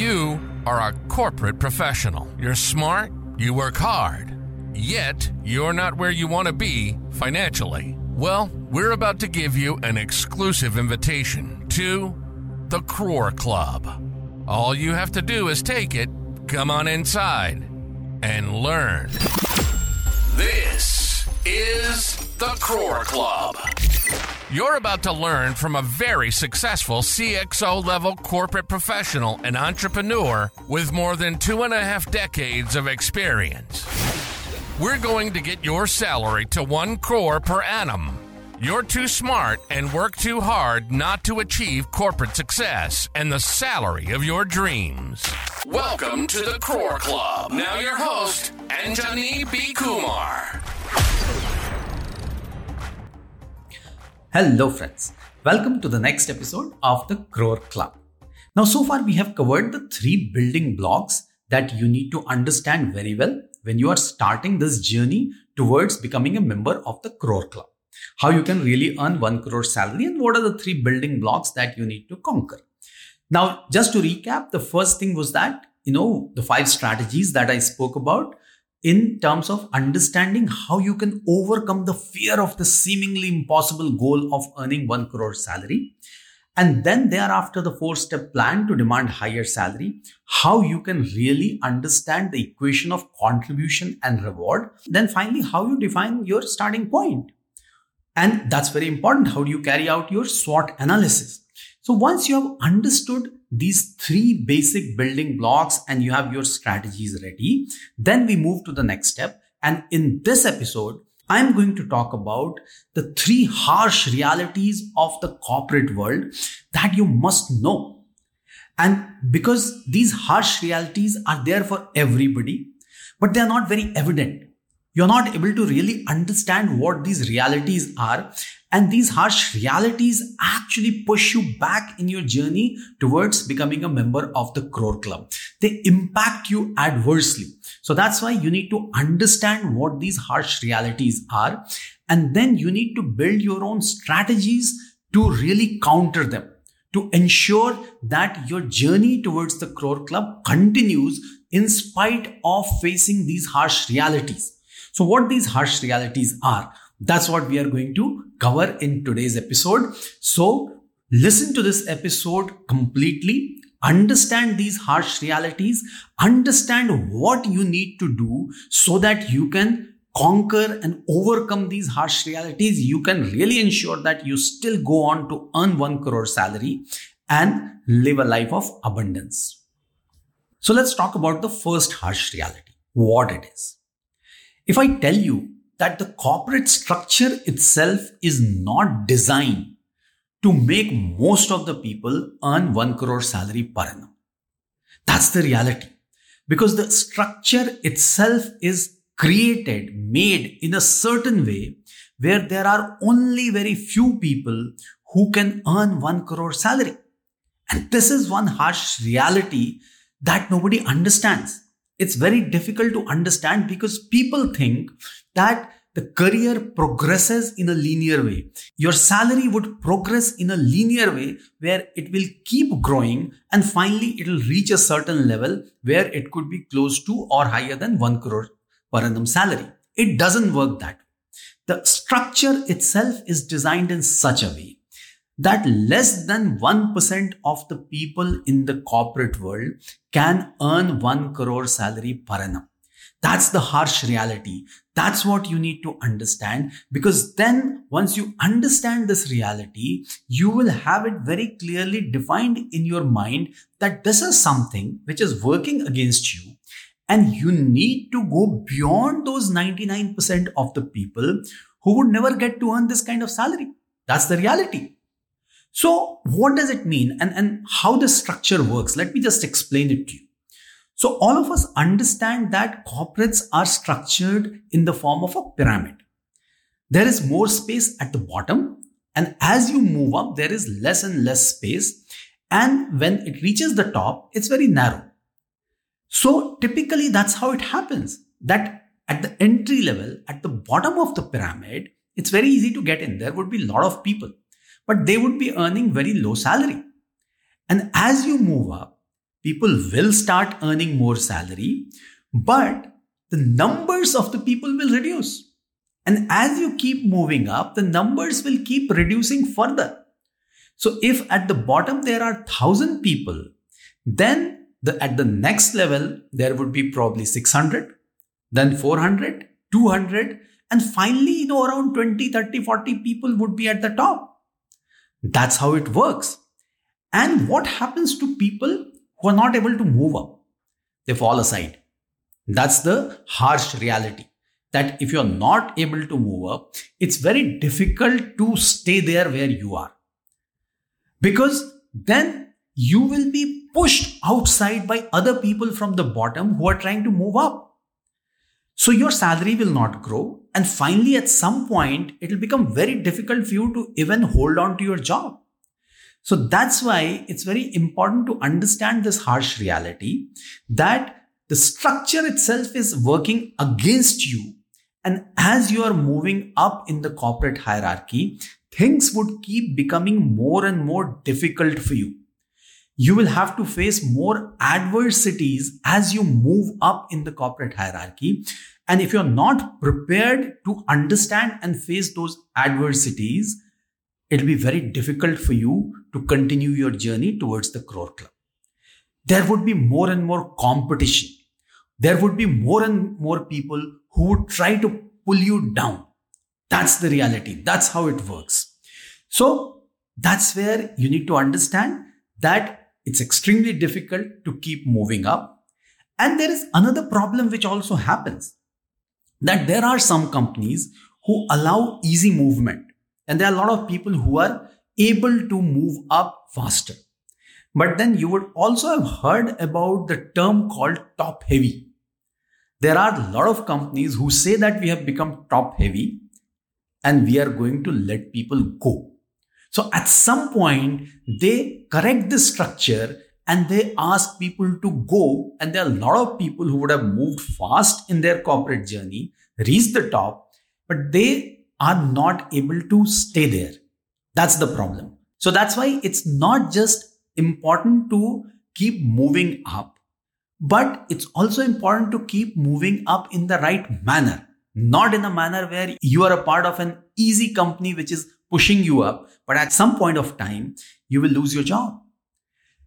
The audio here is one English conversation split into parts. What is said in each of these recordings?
You are a corporate professional. You're smart, you work hard, yet you're not where you want to be financially. Well, we're about to give you an exclusive invitation to the Crore Club. All you have to do is take it, come on inside, and learn. This is the Crore Club. You're about to learn from a very successful CXO level corporate professional and entrepreneur with more than two and a half decades of experience. We're going to get your salary to one crore per annum. You're too smart and work too hard not to achieve corporate success and the salary of your dreams. Welcome to the Crore Club. Now your host, Anjani B. Kumar. Hello, friends. Welcome to the next episode of the Crore Club. Now, so far we have covered the three building blocks that you need to understand very well when you are starting this journey towards becoming a member of the Crore Club. How you can really earn one crore salary and what are the three building blocks that you need to conquer. Now, just to recap, the first thing was that, you know, the five strategies that I spoke about in terms of understanding how you can overcome the fear of the seemingly impossible goal of earning 1 crore salary and then thereafter the four step plan to demand higher salary how you can really understand the equation of contribution and reward then finally how you define your starting point. And that's very important how do you carry out your swot analysis so once you have understood these three basic building blocks and you have your strategies ready, then we move to the next step. And in this episode, I'm going to talk about the three harsh realities of the corporate world that you must know. And because these harsh realities are there for everybody, but they are not very evident. You're not able to really understand what these realities are and these harsh realities actually push you back in your journey towards becoming a member of the Crore Club. They impact you adversely. So that's why you need to understand what these harsh realities are. And then you need to build your own strategies to really counter them, to ensure that your journey towards the Crore Club continues in spite of facing these harsh realities. So what these harsh realities are, that's what we are going to cover in today's episode. So listen to this episode completely. Understand these harsh realities. Understand what you need to do so that you can conquer and overcome these harsh realities. You can really ensure that you still go on to earn one crore salary and live a life of abundance. So let's talk about the first harsh reality, what it is. If I tell you that the corporate structure itself is not designed to make most of the people earn 1 crore salary per annum. That's the reality. Because the structure itself is created, made in a certain way where there are only very few people who can earn 1 crore salary. And this is one harsh reality that nobody understands it's very difficult to understand because people think that the career progresses in a linear way. Your salary would progress in a linear way where it will keep growing and finally it will reach a certain level where it could be close to or higher than 1 crore per annum salary. It doesn't work that way. The structure itself is designed in such a way that less than 1% of the people in the corporate world can earn 1 crore salary per annum. That's the harsh reality. That's what you need to understand because then once you understand this reality, you will have it very clearly defined in your mind that this is something which is working against you. And you need to go beyond those 99% of the people who would never get to earn this kind of salary. That's the reality. So, what does it mean and, and how the structure works? Let me just explain it to you. So, all of us understand that corporates are structured in the form of a pyramid. There is more space at the bottom, and as you move up, there is less and less space. And when it reaches the top, it's very narrow. So, typically, that's how it happens that at the entry level, at the bottom of the pyramid, it's very easy to get in. There would be a lot of people but they would be earning very low salary. And as you move up, people will start earning more salary, but the numbers of the people will reduce. And as you keep moving up, the numbers will keep reducing further. So if at the bottom there are 1000 people, then the, at the next level, there would be probably 600, then 400, 200, and finally, you know, around 20, 30, 40 people would be at the top. That's how it works. And what happens to people who are not able to move up? They fall aside. That's the harsh reality that if you're not able to move up, it's very difficult to stay there where you are. Because then you will be pushed outside by other people from the bottom who are trying to move up. So your salary will not grow. And finally, at some point, it will become very difficult for you to even hold on to your job. So that's why it's very important to understand this harsh reality that the structure itself is working against you. And as you are moving up in the corporate hierarchy, things would keep becoming more and more difficult for you. You will have to face more adversities as you move up in the corporate hierarchy. And if you're not prepared to understand and face those adversities, it'll be very difficult for you to continue your journey towards the Crore Club. There would be more and more competition. There would be more and more people who would try to pull you down. That's the reality. That's how it works. So that's where you need to understand that it's extremely difficult to keep moving up. And there is another problem which also happens that there are some companies who allow easy movement. And there are a lot of people who are able to move up faster. But then you would also have heard about the term called top heavy. There are a lot of companies who say that we have become top heavy and we are going to let people go. So at some point, they correct the structure and they ask people to go. And there are a lot of people who would have moved fast in their corporate journey, reached the top, but they are not able to stay there. That's the problem. So that's why it's not just important to keep moving up, but it's also important to keep moving up in the right manner, not in a manner where you are a part of an easy company which is pushing you up, but at some point of time, you will lose your job.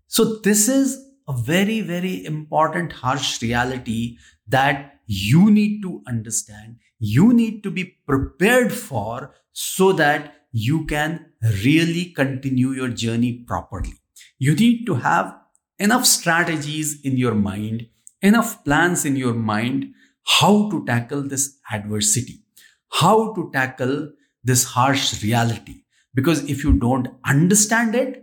So this is a very, very important harsh reality that you need to understand. You need to be prepared for so that you can really continue your journey properly. You need to have enough strategies in your mind, enough plans in your mind how to tackle this adversity, how to tackle this harsh reality. Because if you don't understand it,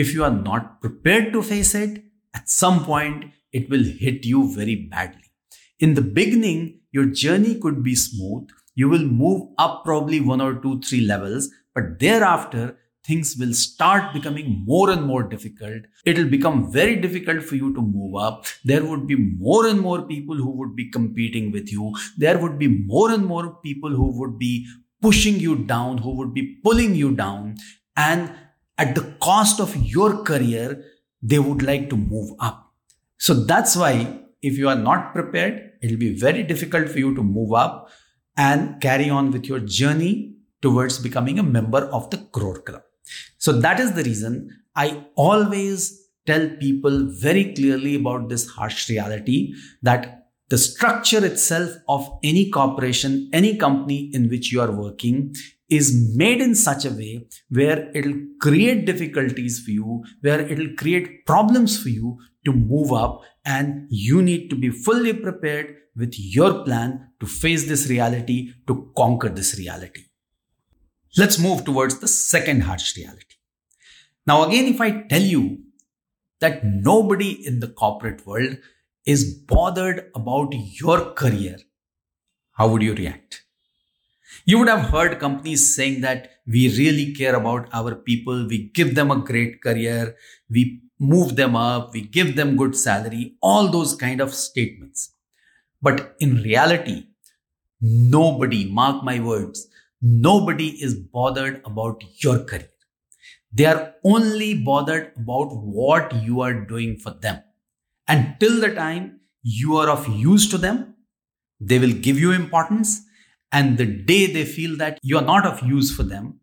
if you are not prepared to face it, at some point it will hit you very badly. In the beginning, your journey could be smooth. You will move up probably one or two, three levels, but thereafter, things will start becoming more and more difficult. It'll become very difficult for you to move up. There would be more and more people who would be competing with you. There would be more and more people who would be pushing you down, who would be pulling you down. And at the cost of your career, they would like to move up. So that's why if you are not prepared, it'll be very difficult for you to move up and carry on with your journey towards becoming a member of the Crore Club. So that is the reason I always tell people very clearly about this harsh reality that the structure itself of any corporation, any company in which you are working is made in such a way where it'll create difficulties for you, where it'll create problems for you to move up. And you need to be fully prepared with your plan to face this reality, to conquer this reality. Let's move towards the second harsh reality. Now, again, if I tell you that nobody in the corporate world is bothered about your career, how would you react? You would have heard companies saying that we really care about our people, we give them a great career, we move them up, we give them good salary, all those kind of statements. But in reality, nobody, mark my words, Nobody is bothered about your career. They are only bothered about what you are doing for them. And till the time you are of use to them, they will give you importance. And the day they feel that you are not of use for them,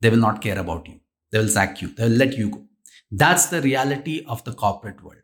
they will not care about you. They will sack you. They will let you go. That's the reality of the corporate world.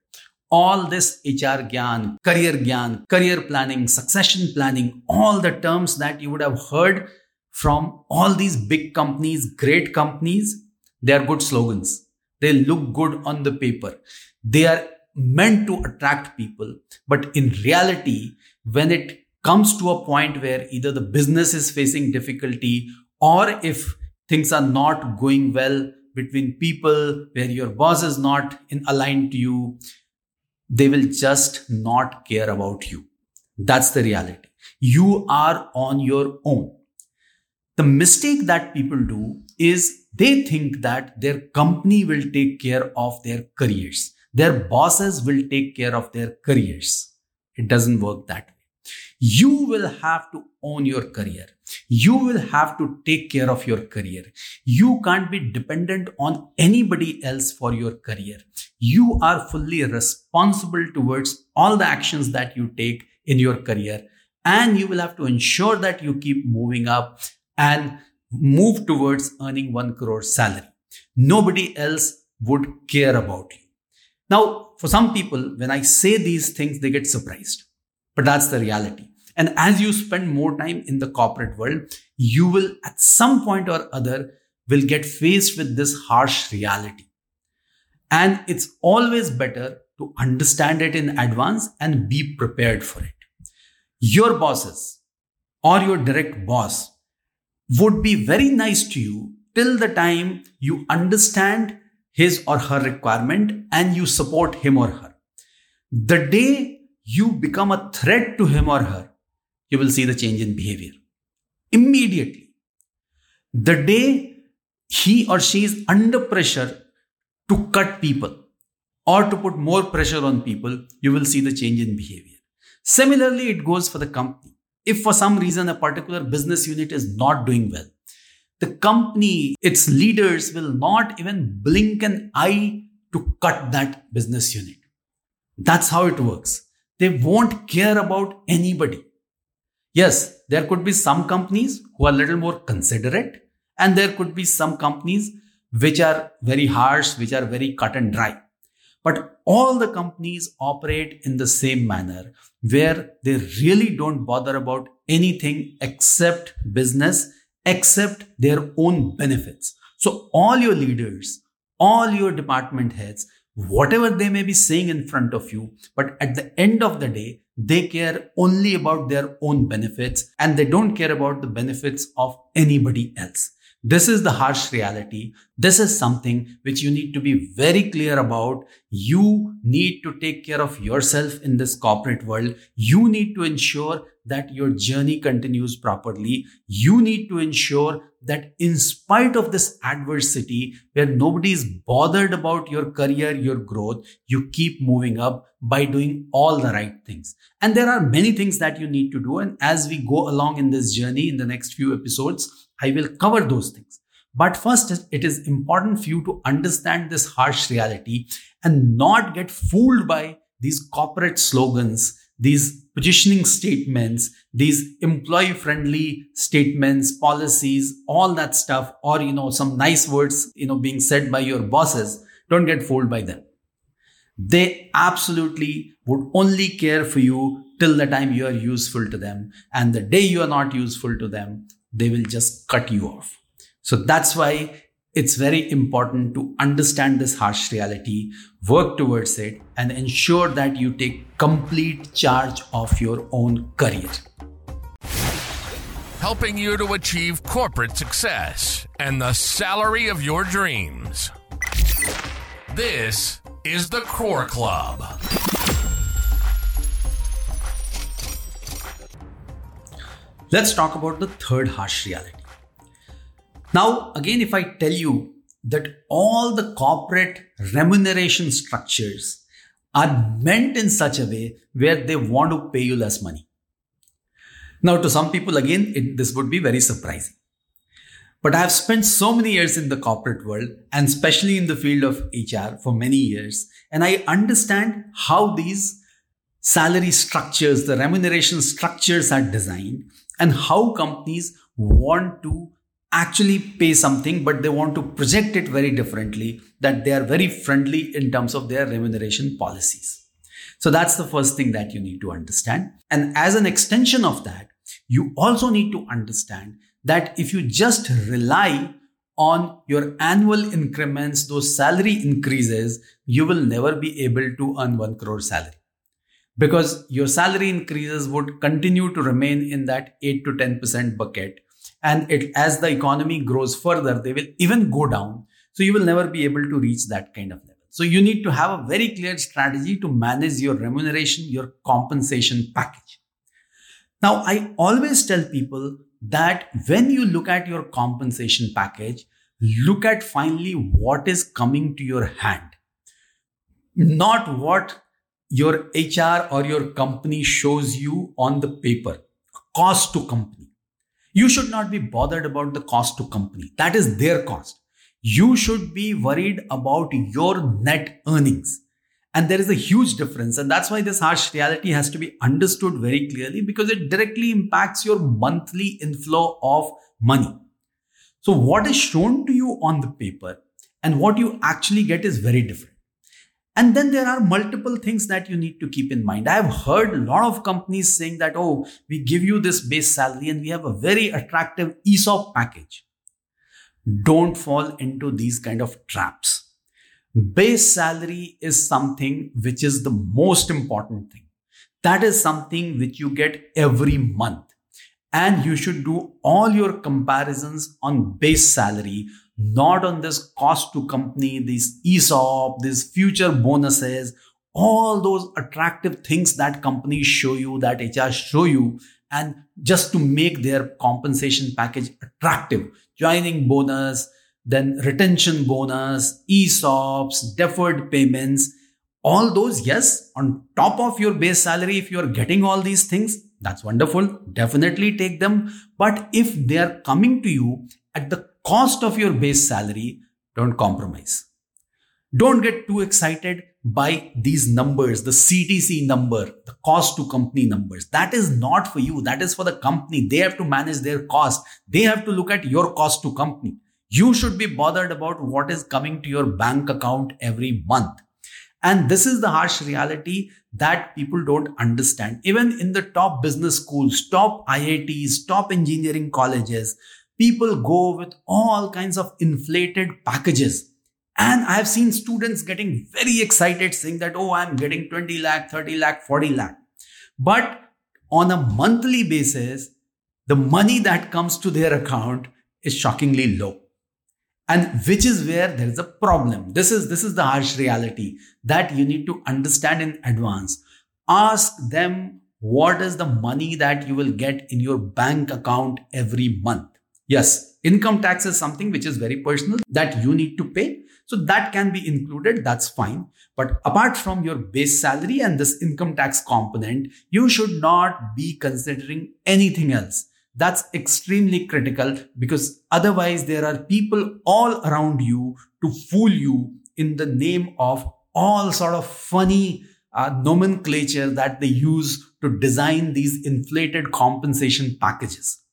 All this HR gyan, career gyan, career planning, succession planning, all the terms that you would have heard from all these big companies, great companies, they are good slogans. They look good on the paper. They are meant to attract people. But in reality, when it comes to a point where either the business is facing difficulty or if things are not going well between people, where your boss is not in aligned to you, they will just not care about you. That's the reality. You are on your own. The mistake that people do is they think that their company will take care of their careers. Their bosses will take care of their careers. It doesn't work that way. You will have to own your career. You will have to take care of your career. You can't be dependent on anybody else for your career. You are fully responsible towards all the actions that you take in your career. And you will have to ensure that you keep moving up and move towards earning one crore salary. Nobody else would care about you. Now, for some people, when I say these things, they get surprised. But that's the reality. And as you spend more time in the corporate world, you will at some point or other will get faced with this harsh reality. And it's always better to understand it in advance and be prepared for it. Your bosses or your direct boss would be very nice to you till the time you understand his or her requirement and you support him or her. The day you become a threat to him or her, you will see the change in behavior. Immediately. The day he or she is under pressure to cut people or to put more pressure on people, you will see the change in behavior. Similarly, it goes for the company. If for some reason a particular business unit is not doing well, the company, its leaders will not even blink an eye to cut that business unit. That's how it works. They won't care about anybody. Yes, there could be some companies who are a little more considerate, and there could be some companies which are very harsh, which are very cut and dry. But all the companies operate in the same manner where they really don't bother about anything except business, except their own benefits. So all your leaders, all your department heads, whatever they may be saying in front of you, but at the end of the day, they care only about their own benefits and they don't care about the benefits of anybody else. This is the harsh reality. This is something which you need to be very clear about. You need to take care of yourself in this corporate world. You need to ensure that your journey continues properly. You need to ensure that in spite of this adversity where nobody is bothered about your career, your growth, you keep moving up by doing all the right things. And there are many things that you need to do. And as we go along in this journey in the next few episodes, I will cover those things. But first, it is important for you to understand this harsh reality and not get fooled by these corporate slogans, these positioning statements, these employee friendly statements, policies, all that stuff, or, you know, some nice words, you know, being said by your bosses. Don't get fooled by them. They absolutely would only care for you till the time you are useful to them. And the day you are not useful to them, they will just cut you off. So that's why it's very important to understand this harsh reality, work towards it, and ensure that you take complete charge of your own career. Helping you to achieve corporate success and the salary of your dreams. This is the Crore Club. Let's talk about the third harsh reality. Now, again, if I tell you that all the corporate remuneration structures are meant in such a way where they want to pay you less money. Now, to some people, again, it, this would be very surprising. But I've spent so many years in the corporate world and especially in the field of HR for many years. And I understand how these salary structures, the remuneration structures are designed and how companies want to actually pay something, but they want to project it very differently, that they are very friendly in terms of their remuneration policies. So that's the first thing that you need to understand. And as an extension of that, you also need to understand that if you just rely on your annual increments, those salary increases, you will never be able to earn 1 crore salary. Because your salary increases would continue to remain in that 8 to 10% bucket. And it, as the economy grows further, they will even go down. So you will never be able to reach that kind of level. So you need to have a very clear strategy to manage your remuneration, your compensation package. Now, I always tell people that when you look at your compensation package, look at finally what is coming to your hand, not what your HR or your company shows you on the paper, cost to company. You should not be bothered about the cost to company. That is their cost. You should be worried about your net earnings. And there is a huge difference. And that's why this harsh reality has to be understood very clearly because it directly impacts your monthly inflow of money. So, what is shown to you on the paper and what you actually get is very different. And then there are multiple things that you need to keep in mind. I have heard a lot of companies saying that, oh, we give you this base salary and we have a very attractive ESOP package. Don't fall into these kind of traps Base salary is something which is the most important thing. That is something which you get every month. And you should do all your comparisons on base salary, not on this cost to company, this ESOP, these future bonuses, all those attractive things that companies show you, that HR show you, and just to make their compensation package attractive. Joining bonus, then retention bonus, ESOPs, deferred payments, all those, yes, on top of your base salary, if you're getting all these things, that's wonderful. Definitely take them. But if they are coming to you at the cost of your base salary, don't compromise. Don't get too excited by these numbers, the CTC number, the cost to company numbers. That is not for you. That is for the company. They have to manage their cost. They have to look at your cost to company. You should be bothered about what is coming to your bank account every month. And this is the harsh reality that people don't understand. Even in the top business schools, top IITs, top engineering colleges, people go with all kinds of inflated packages. And I have seen students getting very excited saying that, oh, I'm getting 20 lakh, 30 lakh, 40 lakh. But on a monthly basis, the money that comes to their account is shockingly low and which is where there is a problem this is this is the harsh reality that you need to understand in advance ask them what is the money that you will get in your bank account every month yes income tax is something which is very personal that you need to pay. So that can be included that's fine. But apart from your base salary and this income tax component you should not be considering anything else. That's extremely critical because otherwise there are people all around you to fool you in the name of all sort of funny uh, nomenclature that they use to design these inflated compensation packages.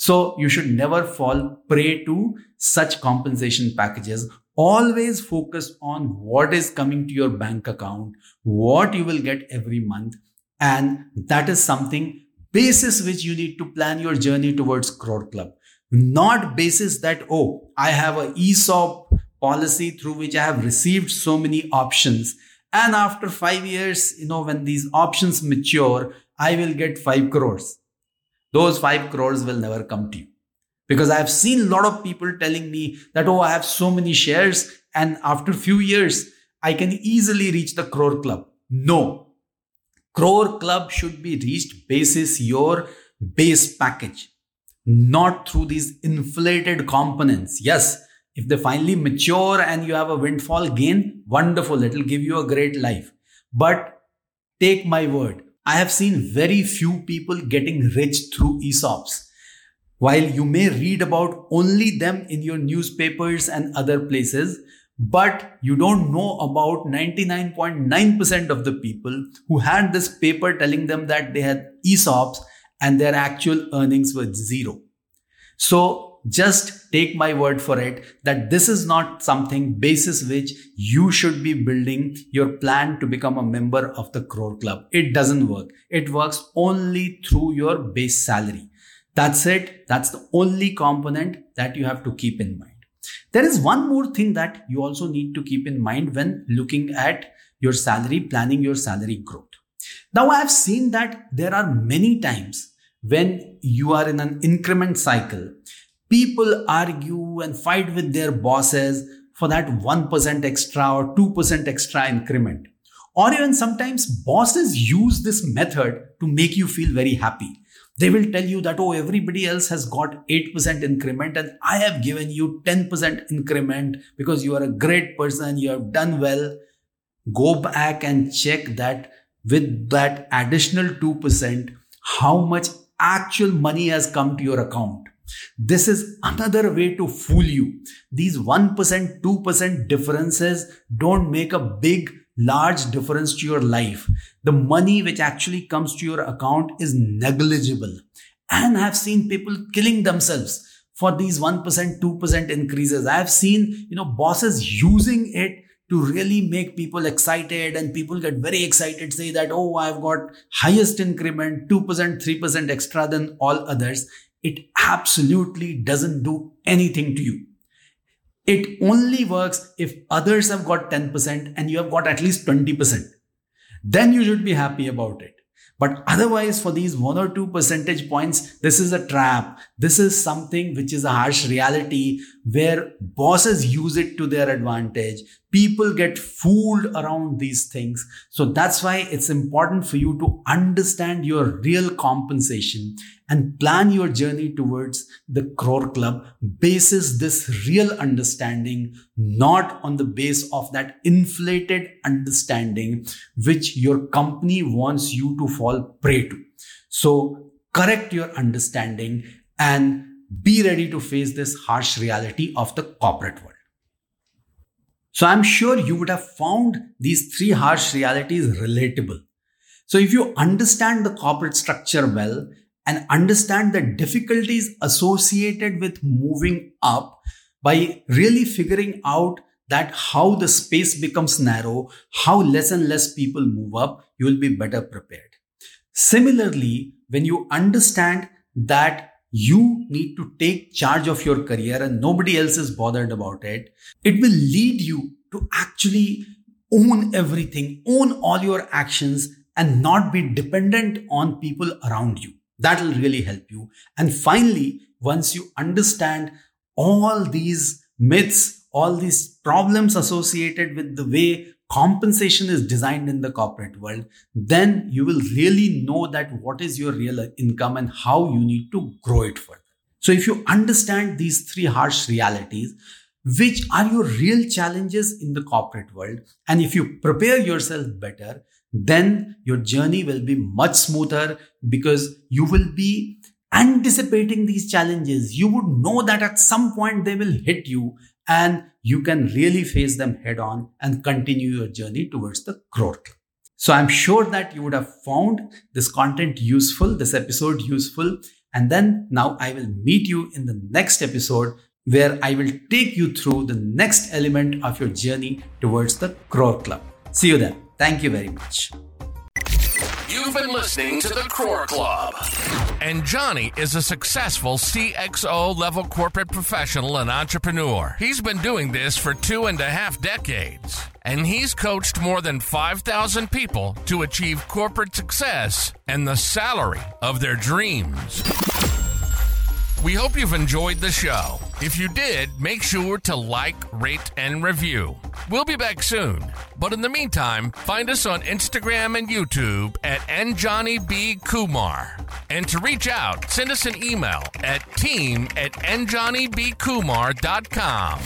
So you should never fall prey to such compensation packages. Always focus on what is coming to your bank account, what you will get every month. And that is something basis which you need to plan your journey towards Crore Club. Not basis that, oh, I have a ESOP policy through which I have received so many options. And after five years, you know, when these options mature, I will get five crores. Those five crores will never come to you. Because I've seen a lot of people telling me that, oh, I have so many shares. And after few years, I can easily reach the crore club. No, Crore Club should be reached basis your base package, not through these inflated components. Yes, if they finally mature and you have a windfall gain, wonderful, it'll give you a great life. But take my word, I have seen very few people getting rich through ESOPs. While you may read about only them in your newspapers and other places, but you don't know about 99.9% of the people who had this paper telling them that they had ESOPs and their actual earnings were zero. So just take my word for it that this is not something basis which you should be building your plan to become a member of the Crore Club. It doesn't work. It works only through your base salary. That's it. That's the only component that you have to keep in mind. There is one more thing that you also need to keep in mind when looking at your salary, planning your salary growth. Now, I have seen that there are many times when you are in an increment cycle, people argue and fight with their bosses for that 1% extra or 2% extra increment. Or even sometimes bosses use this method to make you feel very happy. They will tell you that, oh, everybody else has got 8% increment and I have given you 10% increment because you are a great person, you have done well. Go back and check that with that additional 2%, how much actual money has come to your account. This is another way to fool you. These 1%, 2% differences don't make a big large difference to your life. The money which actually comes to your account is negligible. And I've seen people killing themselves for these 1%, 2% increases. I've seen, you know, bosses using it to really make people excited and people get very excited, say that, oh, I've got highest increment, 2%, 3% extra than all others. It absolutely doesn't do anything to you. It only works if others have got 10% and you have got at least 20%. Then you should be happy about it. But otherwise, for these one or two percentage points, this is a trap. This is something which is a harsh reality where bosses use it to their advantage. People get fooled around these things. So that's why it's important for you to understand your real compensation and plan your journey towards the Crore Club basis this real understanding, not on the base of that inflated understanding which your company wants you to fall prey to. So correct your understanding and be ready to face this harsh reality of the corporate world. So I'm sure you would have found these three harsh realities relatable. So if you understand the corporate structure well and understand the difficulties associated with moving up by really figuring out that how the space becomes narrow, how less and less people move up, you will be better prepared. Similarly, when you understand that you need to take charge of your career and nobody else is bothered about it, it will lead you to actually own everything, own all your actions and not be dependent on people around you. That will really help you. And finally, once you understand all these myths, all these problems associated with the way compensation is designed in the corporate world, then you will really know that what is your real income and how you need to grow it further. So if you understand these three harsh realities, which are your real challenges in the corporate world, and if you prepare yourself better, then your journey will be much smoother because you will be anticipating these challenges. You would know that at some point they will hit you and you can really face them head on and continue your journey towards the Crore. Club. So I'm sure that you would have found this content useful, this episode useful. And then now I will meet you in the next episode where I will take you through the next element of your journey towards the Crore Club. See you then. Thank you very much. You've been listening to the Crore Club. Anjani is a successful CXO level corporate professional and entrepreneur. He's been doing this for two and a half decades. And he's coached more than 5,000 people to achieve corporate success and the salary of their dreams. We hope you've enjoyed the show. If you did, make sure to like, rate, and review. We'll be back soon. But in the meantime, find us on Instagram and YouTube at anjanibkuumar. And to reach out, send us an email at team at anjanibkuumar.com.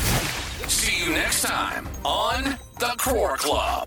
See you next time on The Crore Club.